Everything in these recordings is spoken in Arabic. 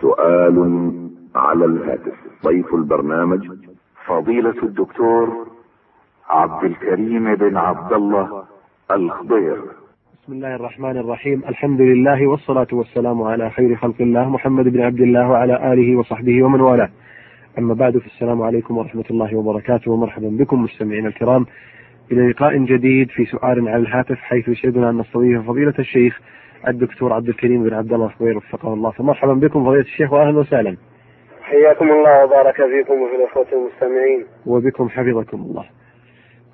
سؤال على الهاتف. ضيف البرنامج فضيلة الدكتور عبد الكريم بن عبد الله الخضير. بسم الله الرحمن الرحيم. الحمد لله والصلاة والسلام على خير خلق الله محمد بن عبد الله وعلى آله وصحبه ومن والاه. أما بعد فالسلام عليكم ورحمة الله وبركاته ومرحبا بكم مستمعينا الكرام. إلى لقاء جديد في سؤال على الهاتف حيث يسعدنا أن نستضيف فضيلة الشيخ الدكتور عبد الكريم بن عبد الله الخضير وفقه الله. فمرحبا بكم فضيلة الشيخ وأهلا وسهلا. حياكم الله وبارك فيكم وفي الأخوة المستمعين. وبكم حفظكم الله.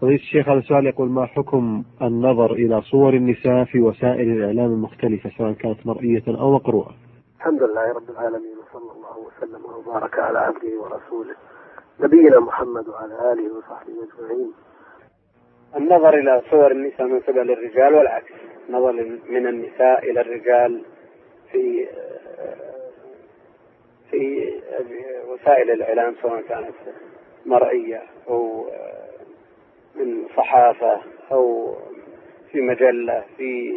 فضيلة الشيخ هذا السؤال يقول ما حكم النظر إلى صور النساء في وسائل الإعلام المختلفة سواء كانت مرئية أو مقروءة؟ الحمد لله رب العالمين وصلى الله وسلم وبارك على عبده ورسوله نبينا محمد وعلى آله وصحبه أجمعين. النظر إلى صور النساء من قبل الرجال والعكس. نظر من النساء إلى الرجال في في وسائل الإعلام سواء كانت مرئية أو من صحافة أو في مجلة في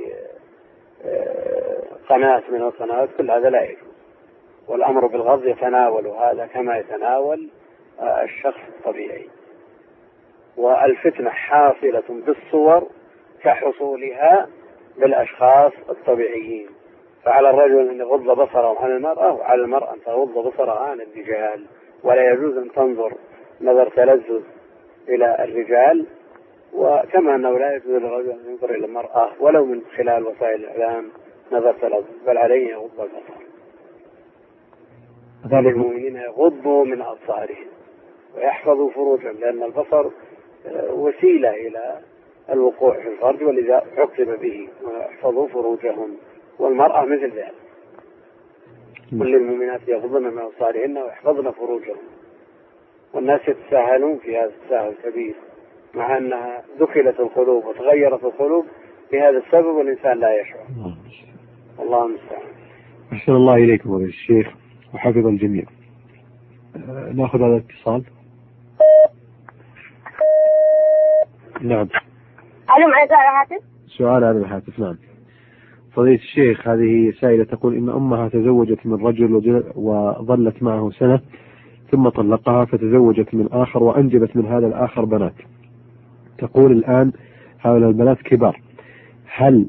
قناة من القنوات كل هذا لا يجوز. والأمر بالغض يتناول هذا كما يتناول الشخص الطبيعي. والفتنة حاصلة بالصور كحصولها بالأشخاص الطبيعيين. فعلى الرجل أن يغض بصره عن المرأة وعلى المرأة أن تغض بصرها عن الرجال. ولا يجوز أن تنظر نظر تلذذ إلى الرجال. وكما أنه لا يجوز للرجل أن ينظر إلى المرأة ولو من خلال وسائل الإعلام نظر تلذذ بل عليه يغض البصر المؤمنين يغضوا من أبصارهم ويحفظوا فروجهم لأن البصر وسيلة إلى الوقوع في الفرج ولذا عقب به ويحفظوا فروجهم والمرأة مثل ذلك. كل المؤمنات يغضن من أبصارهن ويحفظن فروجهم. والناس يتساهلون في هذا التساهل الكبير مع أنها دخلت القلوب وتغيرت القلوب بهذا السبب والإنسان لا يشعر. الله المستعان. أحسن الله إليكم فضيلة الشيخ وحفظ الجميع. نأخذ هذا الاتصال نعم. ألو معي سؤال الهاتف؟ سؤال على الهاتف نعم. فضيلة الشيخ هذه سائلة تقول إن أمها تزوجت من رجل وظلت معه سنة ثم طلقها فتزوجت من آخر وأنجبت من هذا الآخر بنات. تقول الآن هؤلاء البنات كبار. هل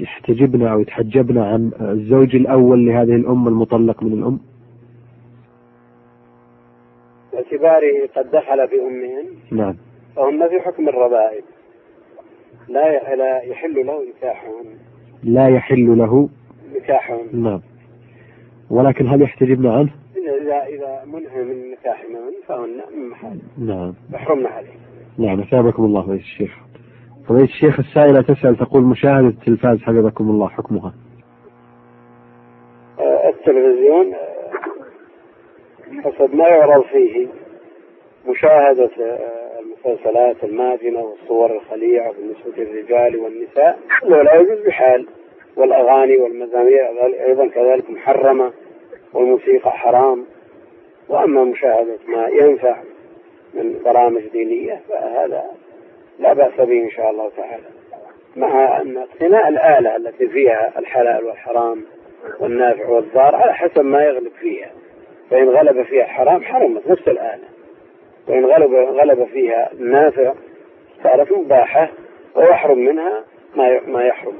يحتجبن أو يتحجبن عن الزوج الأول لهذه الأم المطلق من الأم؟ باعتباره قد دخل بأمهن نعم. فهن في حكم الربائب. لا لا يحل له نكاحهن. لا يحل له نكاحهن. نعم. ولكن هل يحتجبن عنه؟ إذا إذا منع من نكاحهن فهن من محل. نعم. يحرمن عليه. نعم أثابكم الله فضيلة الشيخ. فضيلة الشيخ السائلة تسأل تقول مشاهدة التلفاز حفظكم الله حكمها. التلفزيون حسب ما يعرض فيه. مشاهدة المسلسلات الماجنة والصور الخليعة بالنسبة للرجال والنساء لا يجوز بحال. والأغاني والمزامير أيضا كذلك محرمة والموسيقى حرام. وأما مشاهدة ما ينفع من برامج دينية فهذا لا بأس به إن شاء الله تعالى. مع أن اقتناء الآلة التي فيها الحلال والحرام والنافع والضار على حسب ما يغلب فيها. فإن غلب فيها حرام حرمت نفس الآلة. وإن غلب غلب فيها النافع صارت مباحة ويحرم منها ما ما يحرم.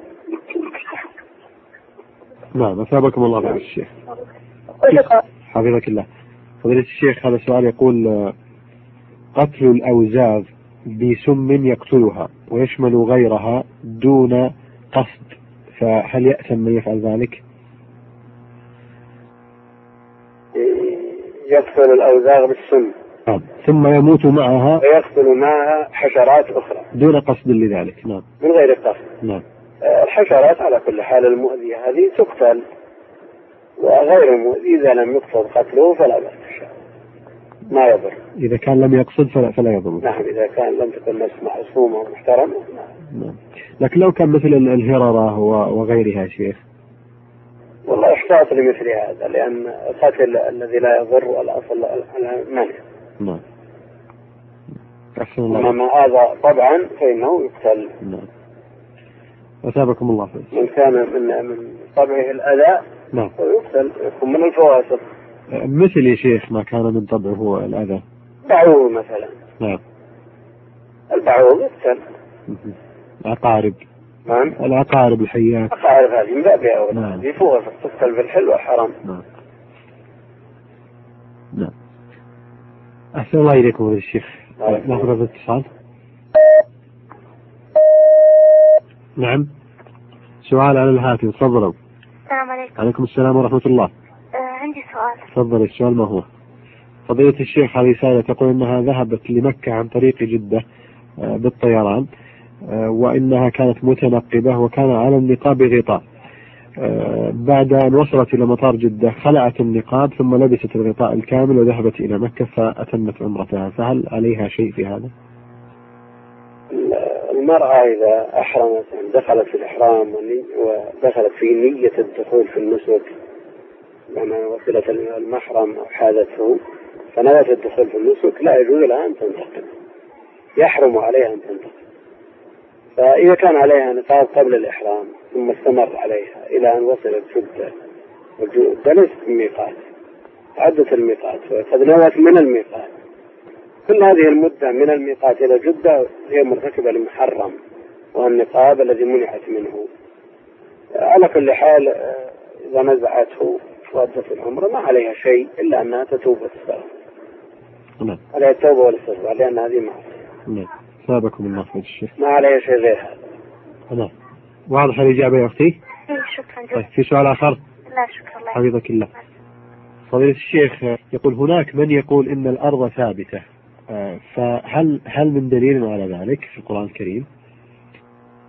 نعم أثابكم الله فضيلة الشيخ. حفظك الله. فضيلة الشيخ هذا سؤال يقول قتل الأوزاغ بسم يقتلها ويشمل غيرها دون قصد فهل يأثم من يفعل ذلك؟ يقتل الأوزاغ بالسم ثم يموت معها ويقتل معها حشرات أخرى. دون قصد لذلك. نعم. من غير قصد. نعم. الحشرات على كل حال المؤذية هذه تقتل. وغير المؤذي إذا لم يقصد قتله فلا بأس ما يضر. إذا كان لم يقصد فلا, فلا يضر. نعم إذا كان لم تكن نفس معصومة ومحترمة نعم. لكن لو كان مثل الهررة وغيرها شيخ. والله احتاط لمثل هذا لأن القتل الذي لا يضر الأصل المنع نعم. أحسن الله. أما هذا طبعا فإنه يقتل. نعم. أثابكم الله خير. من كان من من طبعه الأذى نعم. ويغسل يكون من الفواسق مثل يا شيخ ما كان من طبعه الأذى. بعوض مثلا. نعم. البعوض يغسل عقارب نعم. العقارب الحيات. أقارب هذه من باب أولى. نعم. هذه فواسق تغسل بالحل والحرام. نعم. نعم. أحسن الله إليكم يا الشيخ. هذا الاتصال. نعم. سؤال على الهاتف تفضلوا. السلام عليكم. عليكم السلام ورحمة الله. آه عندي سؤال. تفضل السؤال ما هو؟ فضيلة الشيخ هذه سائلة تقول أنها ذهبت لمكة عن طريق جدة آه، بالطيران آه، وإنها كانت متنقبة وكان على النقاب غطاء. بعد أن وصلت إلى مطار جدة خلعت النقاب ثم لبست الغطاء الكامل وذهبت إلى مكة فأتمت عمرتها. فهل عليها شيء في هذا؟ المرأة إذا أحرمت دخلت في الإحرام ودخلت في نية الدخول في النسك بمعنى وصلت المحرم أو حادته فنوت الدخول في النسك لا يجوز لها أن تنتقل. يحرم عليها أن تنتقل. فإذا كان عليها نقاب قبل الإحرام ثم استمر عليها إلى أن وصلت جدة وجدة ليست ميقات عدت الميقات وقد نوت من الميقات. كل هذه المدة من الميقات إلى جدة هي مرتكبة لمحرم والنقاب الذي منعت منه. على كل حال إذا نزعته وأدت العمرة ما عليها شيء إلا أنها تتوب وتستغفر. نعم. عليها التوبة والإستغفار لأن هذه معصية. نعم. ثابكم الله فضيلة الشيخ. ما عليها شيء غير هذا. نعم واضح الإجابة يا أختي؟ إيه شكرا طيب جزيلا في سؤال آخر؟ لا شكرا الله حفظك الله. فضيلة الشيخ يقول هناك من يقول إن الأرض ثابتة. آه، فهل هل من دليل على ذلك في القرآن الكريم؟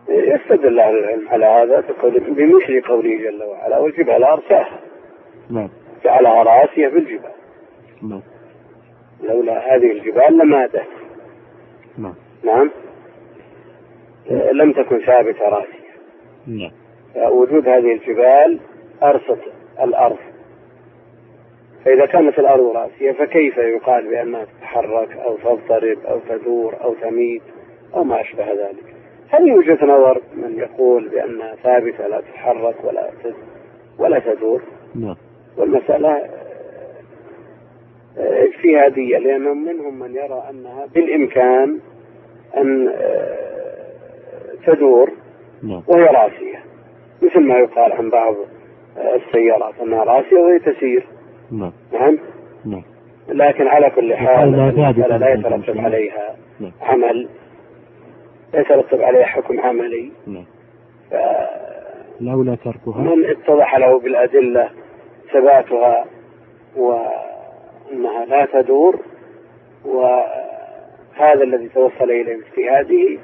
يستدل أهل العلم على هذا تقول بمثل قوله جل وعلا والجبال أرساها. نعم. جعلها راسية في الجبال نعم. لولا هذه الجبال لماتت. نعم. نعم. آه، لم تكن ثابتة راسية نعم. وجود هذه الجبال أرست الأرض. فإذا كانت الأرض رأسية فكيف يقال بأنها تتحرك أو تضطرب أو تدور أو تميت أو ما أشبه ذلك؟ هل يوجد نظر من يقول بأنها ثابتة لا تتحرك ولا ولا تدور؟ نعم. والمسألة آه، اجتهادية لأنهم منهم من يرى أنها بالإمكان أن آه، تدور نعم. وهي راسية مثل ما يقال عن بعض آه، السيارات أنها راسية وهي تسير. نعم. نعم؟ نعم. لكن على كل حال المسألة لا. يترتب عليها نعم. عمل لا يترتب عليها حكم عملي. نعم. لولا تركها. اتضح له بالأدلة ثباتها وأنها لا تدور وهذا الذي توصل إليه باجتهاده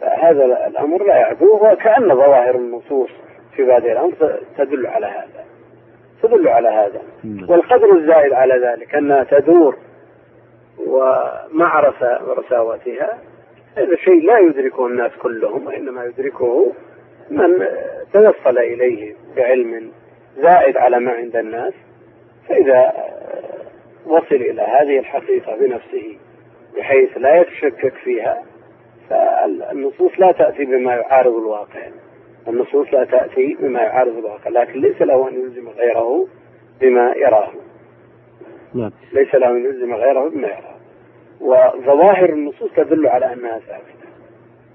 فهذا الأمر لا يعدوه وكأن ظواهر النصوص في بادئ الأمر تدل على هذا تدل على هذا نعم. والقدر الزائد على ذلك أنها تدور ومع رسا- رساوتها هذا شيء لا يدركه الناس كلهم وإنما يدركه من توصل إليه بعلم زائد على ما عند الناس فإذا وصل إلى هذه الحقيقة بنفسه بحيث لا يتشكك فيها فالنصوص لا تأتي بما يعارض الواقع. النصوص لا تأتي بما يعارض الواقع لكن ليس له أن يلزم غيره بما يراه. نعم. ليس له أن يلزم غيره بما يراه. وظواهر النصوص تدل على أنها ثابتة.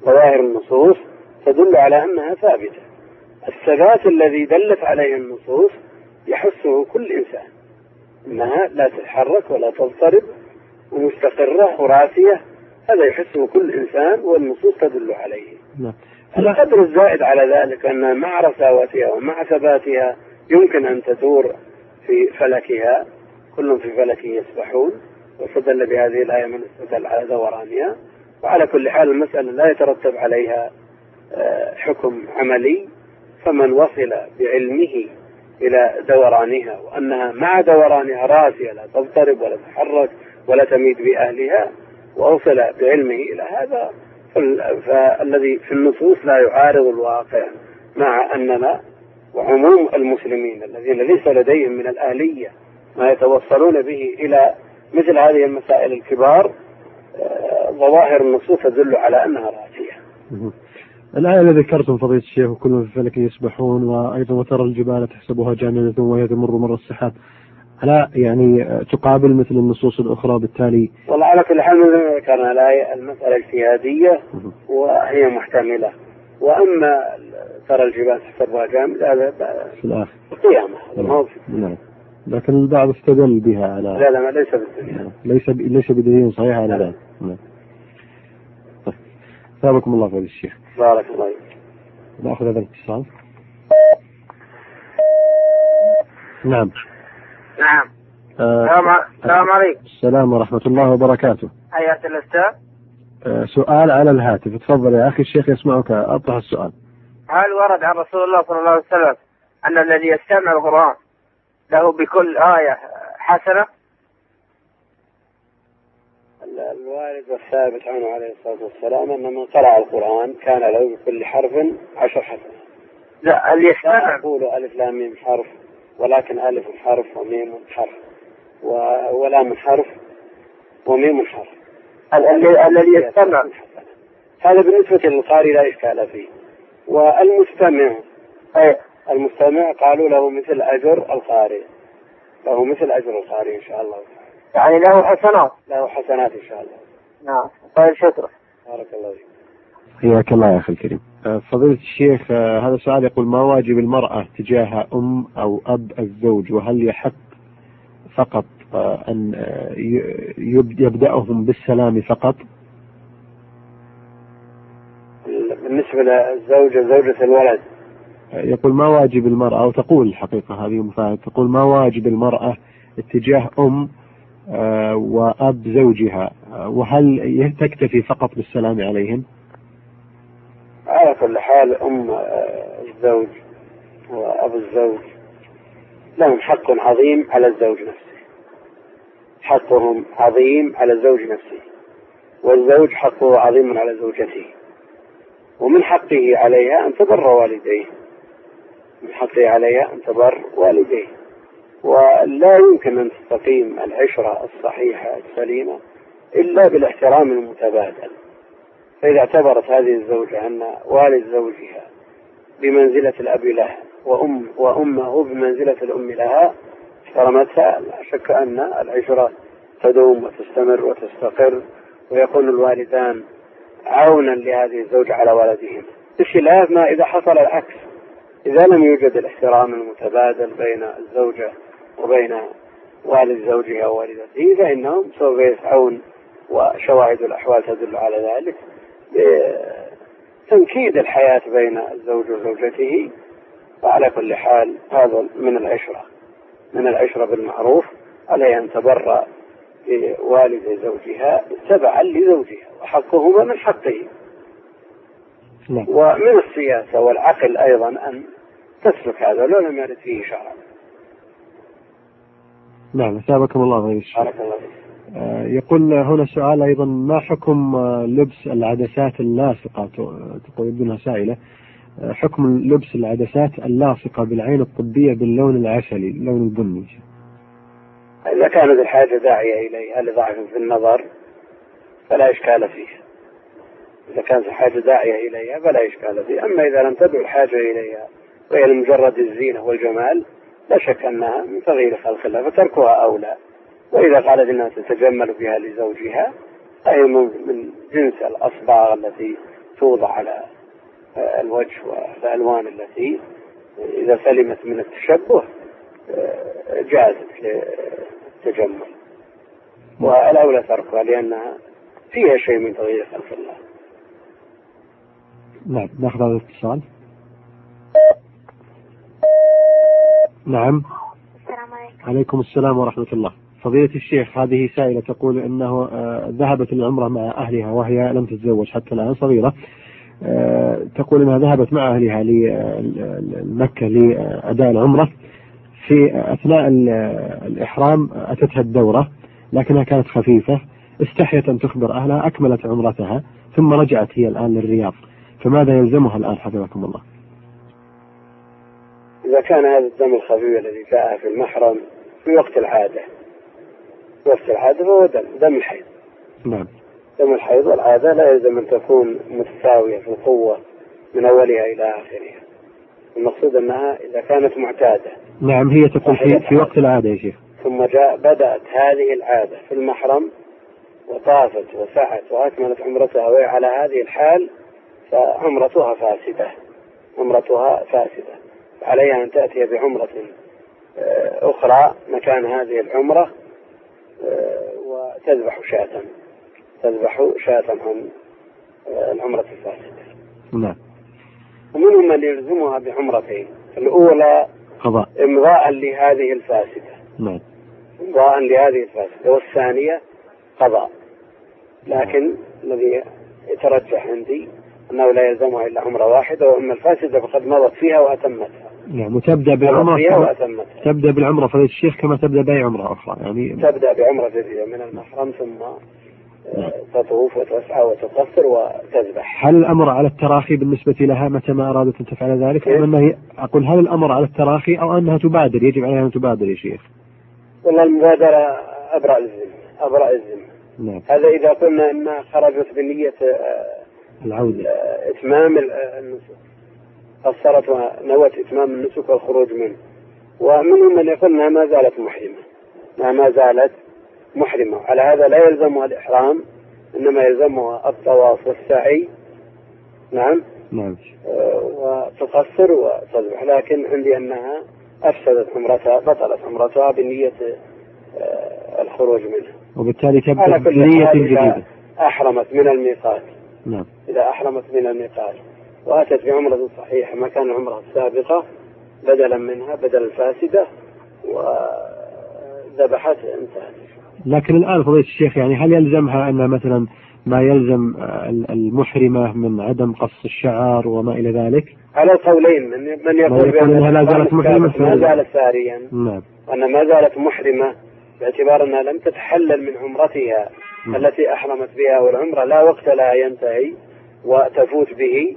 ظواهر النصوص تدل على أنها ثابتة. الثبات الذي دلت عليه النصوص يحسه كل إنسان أنها لا تتحرك ولا تضطرب ومستقرة وراسية هذا يحسه كل إنسان والنصوص تدل عليه. نعم. القدر الزائد على ذلك أن مع رساوتها ومع ثباتها يمكن أن تدور في فلكها كل في فلكه يسبحون واستدل بهذه الآية من استدل على دورانها وعلى كل حال المسألة لا يترتب عليها آه، حكم عملي. فمن وصل بعلمه إلى دورانها وأنها مع دورانها راسية لا تضطرب ولا تتحرك ولا تميد بأهلها ووصل بعلمه إلى هذا فال- فالذي في النصوص لا يعارض الواقع مع أننا وعموم المسلمين الذين ليس لديهم من الأهلية ما يتوصلون به إلى مثل هذه المسائل الكبار آه، ظواهر النصوص تدل على أنها راسية مهم. الآية التي ذكرتم فضيلة الشيخ وكل في فلك يسبحون وأيضا وترى الجبال تحسبها جامدة وهي تمر مر السحاب لا يعني تقابل مثل النصوص الأخرى وبالتالي والله على كل حال مثل ما ذكرنا الآية المسألة اجتهادية وهي محتملة. وأما ترى الجبال تحسبها جامدة هذا في هو في- نعم. لكن البعض استدل بها على لا لا ليس بالدنيا ليس ب... ليس بدليل صحيح على ذلك. نعم. طيب. ثابكم الله فضيلة الشيخ بارك الله فيك. نأخذ هذا الاتصال. نعم. نعم. آه، السلام السلام عليكم. السلام ورحمة الله وبركاته. حياة الأستاذ آه، سؤال على الهاتف. تفضل يا أخي الشيخ يسمعك. أطرح السؤال. هل ورد عن رسول الله صلى الله عليه وسلم أن الذي يستمع القرآن له بكل آية حسنة؟ ال- الوارد والثابت عنه عليه الصلاة والسلام أن من قرأ القرآن كان له بكل حرف عشر حسنات. لا اللي يستمع. أقول ألف لام ميم حرف. ولكن ألف حرف وميم حرف. ولام حرف وميم حرف. ال- ال- الذي يستمع. هذا بالنسبة للقارئ لا إشكال فيه. والمستمع. أي. المستمع قالوا له مثل أجر القارئ. له مثل أجر القارئ إن شاء الله. يعني له حسنات. له حسنات إن شاء الله. نعم. طيب شكرا. بارك الله فيك. حياك الله يا أخي الكريم. آه، فضيلة الشيخ آه، هذا سؤال يقول ما واجب المرأة تجاه أم أو أب الزوج؟ وهل يحق فقط آه، أن يبدأهم بالسلام فقط؟ بالنسبة للزوجة زوجة الولد. يقول ما واجب المرأة أو تقول الحقيقة هذه مفاهيم تقول ما واجب المرأة اتجاه أم وأب زوجها؟ وهل تكتفي فقط بالسلام عليهم؟ على كل حال أم الزوج وأبو الزوج لهم حق عظيم على الزوج نفسه. حقهم عظيم على الزوج نفسه والزوج حقه عظيم على زوجته. ومن حقه عليها أن تبر والديه. من حقه عليها أن تبر والديه. ولا يمكن أن تستقيم العشرة الصحيحة السليمة إلا بالاحترام المتبادل. فإذا اعتبرت هذه الزوجة أن والد زوجها بمنزلة الأب لها وأم وأمه بمنزلة الأم لها احترمتها لا شك أن العشرة تدوم وتستمر وتستقر ويكون الوالدان عونا لهذه الزوجة على ولدهم بخلاف ما إذا حصل العكس. إذا لم يوجد الاحترام المتبادل بين الزوجة وبين والد زوجها ووالدته فإنهم سوف يسعون وشواهد الأحوال تدل على ذلك. تنكيد الحياة بين الزوج وزوجته وعلى كل حال هذا من العشرة من العشرة بالمعروف عليه أن تبرأ بوالد زوجها تبعا لزوجها وحقهما من حقه. نعم. ومن السياسة والعقل أيضا أن تسلك هذا لو لم يرد فيه شرعا. نعم أثابكم الله غير بارك الله فيك. آه، يقول هنا سؤال أيضا ما حكم آه، لبس العدسات اللاصقة؟ ت- تقول ابنها سائلة. آه، حكم لبس العدسات اللاصقة بالعين الطبية باللون العسلي اللون البني. إذا كانت الحاجة داعية إليها لضعف في النظر فلا إشكال فيه إذا كانت الحاجة داعية إليها فلا إشكال فيه أما إذا لم تدعو الحاجة إليها وهي لمجرد الزينة والجمال لا شك أنها من تغيير خلق الله فتركها أولى. وإذا قالت أنها تتجمل بها لزوجها فهي من من جنس الأصباغ التي توضع على آه، الوجه والألوان التي إذا سلمت من التشبه آه، جازت للتجمل. والأولى تركها لأنها فيها شيء من تغيير خلق الله. نعم ناخذ هذا الاتصال. نعم. السلام عليكم. عليكم السلام ورحمة الله. فضيلة الشيخ هذه سائلة تقول أنه آه، ذهبت العمرة مع أهلها وهي لم تتزوج حتى الآن صغيرة. آه، تقول أنها ذهبت مع أهلها لمكة لأداء العمرة. في أثناء ال- الإحرام أتتها الدورة لكنها كانت خفيفة. استحيت أن تخبر أهلها أكملت عمرتها ثم رجعت هي الآن للرياض. فماذا يلزمها الآن؟ حفظكم الله. إذا كان هذا الدم الخفيف الذي جاء في المحرم في وقت العادة وقت العادة فهو دم دم الحيض. نعم. دم الحيض والعادة لا يلزم أن تكون متساوية في القوة من أولها إلى آخرها. المقصود أنها إذا كانت معتادة. نعم هي تكون في, في وقت العادة يا شيخ. ثم جاء بدأت هذه العادة في المحرم وطافت وسعت وأكملت عمرتها وهي على هذه الحال فعمرتها فاسدة. عمرتها فاسدة. عليها أن تأتي بعمرة آه، أخرى مكان هذه العمرة وتذبح شاة. تذبح شاة عن آه، العمرة الفاسدة. نعم. ومنهم من يلزمها بعمرتين. الأولى قضاء. إمضاء لهذه الفاسدة. نعم. إمضاء لهذه الفاسدة. والثانية قضاء. لكن الذي يترجح عندي أنه لا يلزمها إلا عمرة واحدة وأما الفاسدة فقد مضت فيها وأتمتها. نعم فيها كما وأتمتها تبدأ بالعمرة فضيلة الشيخ كما تبدأ بأي عمرة أخرى يعني تبدأ بعمرة جديدة من المحرم ثم آه، تطوف وتسعى وتقصر وتذبح. هل الأمر على التراخي بالنسبة لها متى ما أرادت أن تفعل ذلك؟ إيه؟ أم أنها هي- أقول هل الأمر على التراخي أو أنها تبادر؟ يجب عليها أن تبادر يا شيخ. والله المبادرة أبرأ الذمة أبرأ الذمة. نعم. هذا إذا قلنا أنها خرجت بنية آه، العودة. آه، قصرت ونوت إتمام النسك والخروج منه. ومنهم من يقول أنها ما زالت محرمة. أنها ما زالت محرمة. على هذا لا يلزمها الإحرام إنما يلزمها الطواف والسعي. نعم؟ نعم. آه، وتقصر وتذبح لكن عندي أنها أفسدت عمرتها بطلت عمرتها بنية آه، الخروج منها. وبالتالي تبدأ بنية جديدة. أحرمت من الميقات. نعم. إذا أحرمت من الميقات. وأتت بعمرة صحيحة مكان العمرة السابقة بدلا منها بدل الفاسدة وذبحت انتهت لكن الآن فضيلة الشيخ يعني هل يلزمها أن مثلا ما يلزم المحرمة من عدم قص الشعر وما إلى ذلك؟ على القولين من من يقول إنها لا زالت محرمة ما زالت ساريا. نعم. وأن ما زالت محرمة باعتبار أنها لم تتحلل من عمرتها نعم. التي أحرمت بها والعمرة لا وقت لها ينتهي وتفوت به.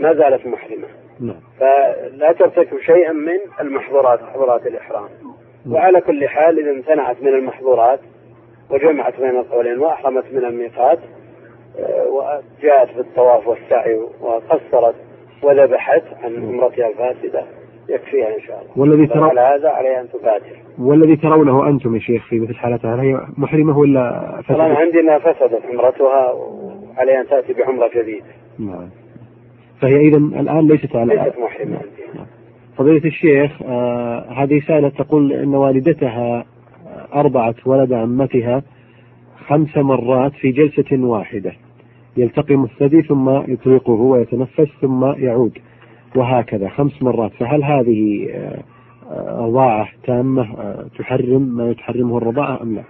ما زالت محرمة. نعم. فلا ترتكب شيئا من المحظورات محظورات الإحرام. وعلى كل حال إذا امتنعت من المحظورات وجمعت بين القولين وأحرمت من الميقات آه، وجاءت بالطواف والسعي وقصرت وذبحت عن عمرتها الفاسدة. يكفيها إن شاء الله. والذي ترى على هذا عليها أن تبادر. والذي ترونه أنتم يا شيخ في مثل حالتها هل هي محرمة ولا طبعا فسدت؟ عندنا فسدت عمرتها وعليها أن تأتي بعمرة جديدة. نعم. فهي إذا الآن ليست على ليست محرمة. فضيلة الشيخ آه هذه سائلة تقول أن والدتها آه، أرضعت ولد عمتها خمس مرات في جلسة واحدة. يلتقم الثدي ثم يطلقه ويتنفس ثم يعود وهكذا خمس مرات. فهل هذه آه، رضاعة تامة تحرم ما تحرمه الرضاعة أم لا؟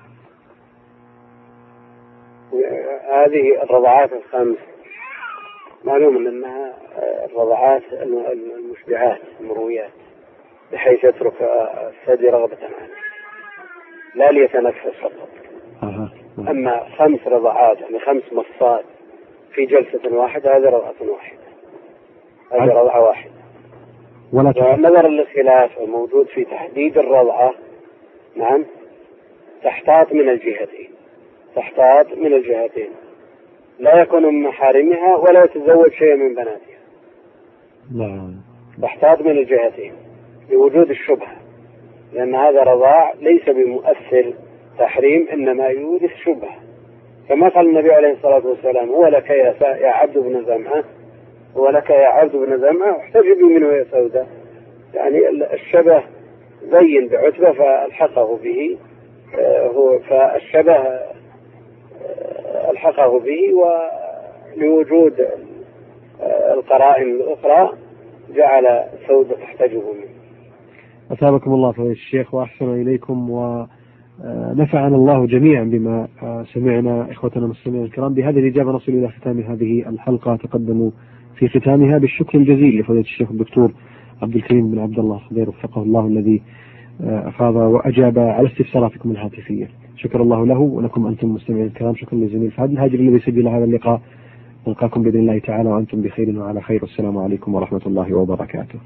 هذه الرضعات الخمس. معلوم أنها الرضعات المشبعات المرويات بحيث يترك الثدي رغبة عنه. لا ليتنفس فقط. أما خمس رضعات يعني خمس مصات في جلسة واحدة هذه رضعة واحدة. هذه رضعة واحدة. ولا ونظرا للخلاف الموجود في تحديد الرضعة نعم تحتاط من الجهتين. تحتاط من الجهتين. لا يكون من محارمها ولا يتزوج شيء من بناتها. نعم. تحتاط من الجهتين لوجود الشبهة لأن هذا رضاع ليس بمؤثر تحريم إنما يورث شبهة. كما قال النبي عليه الصلاة والسلام هو لك يا, يا عبد بن زمعة هو لك يا عبد بن زمعة احتجبي منه يا سوداء. يعني ال- الشبه بين بعتبة فألحقه به آه، هو فالشبه ألحقه به ولوجود آه، القرائن الأخرى جعل سودة تحتجبه منه. أثابكم الله فضيلة الشيخ وأحسن إليكم ونفعنا الله جميعا بما آه، سمعنا إخوتنا المستمعين الكرام. بهذه الإجابة نصل إلى ختام هذه الحلقة. تقدموا في ختامها بالشكر الجزيل لفضيلة الشيخ الدكتور عبد الكريم بن عبد الله الخضير وفقه الله الذي آه، أفاض وأجاب على استفساراتكم الهاتفية. شكر الله له ولكم أنتم المستمعين الكرام. شكرا للزميل فهد الهاجر الذي سجل هذا اللقاء. نلقاكم بإذن الله تعالى وأنتم بخير وعلى خير. والسلام عليكم ورحمة الله وبركاته.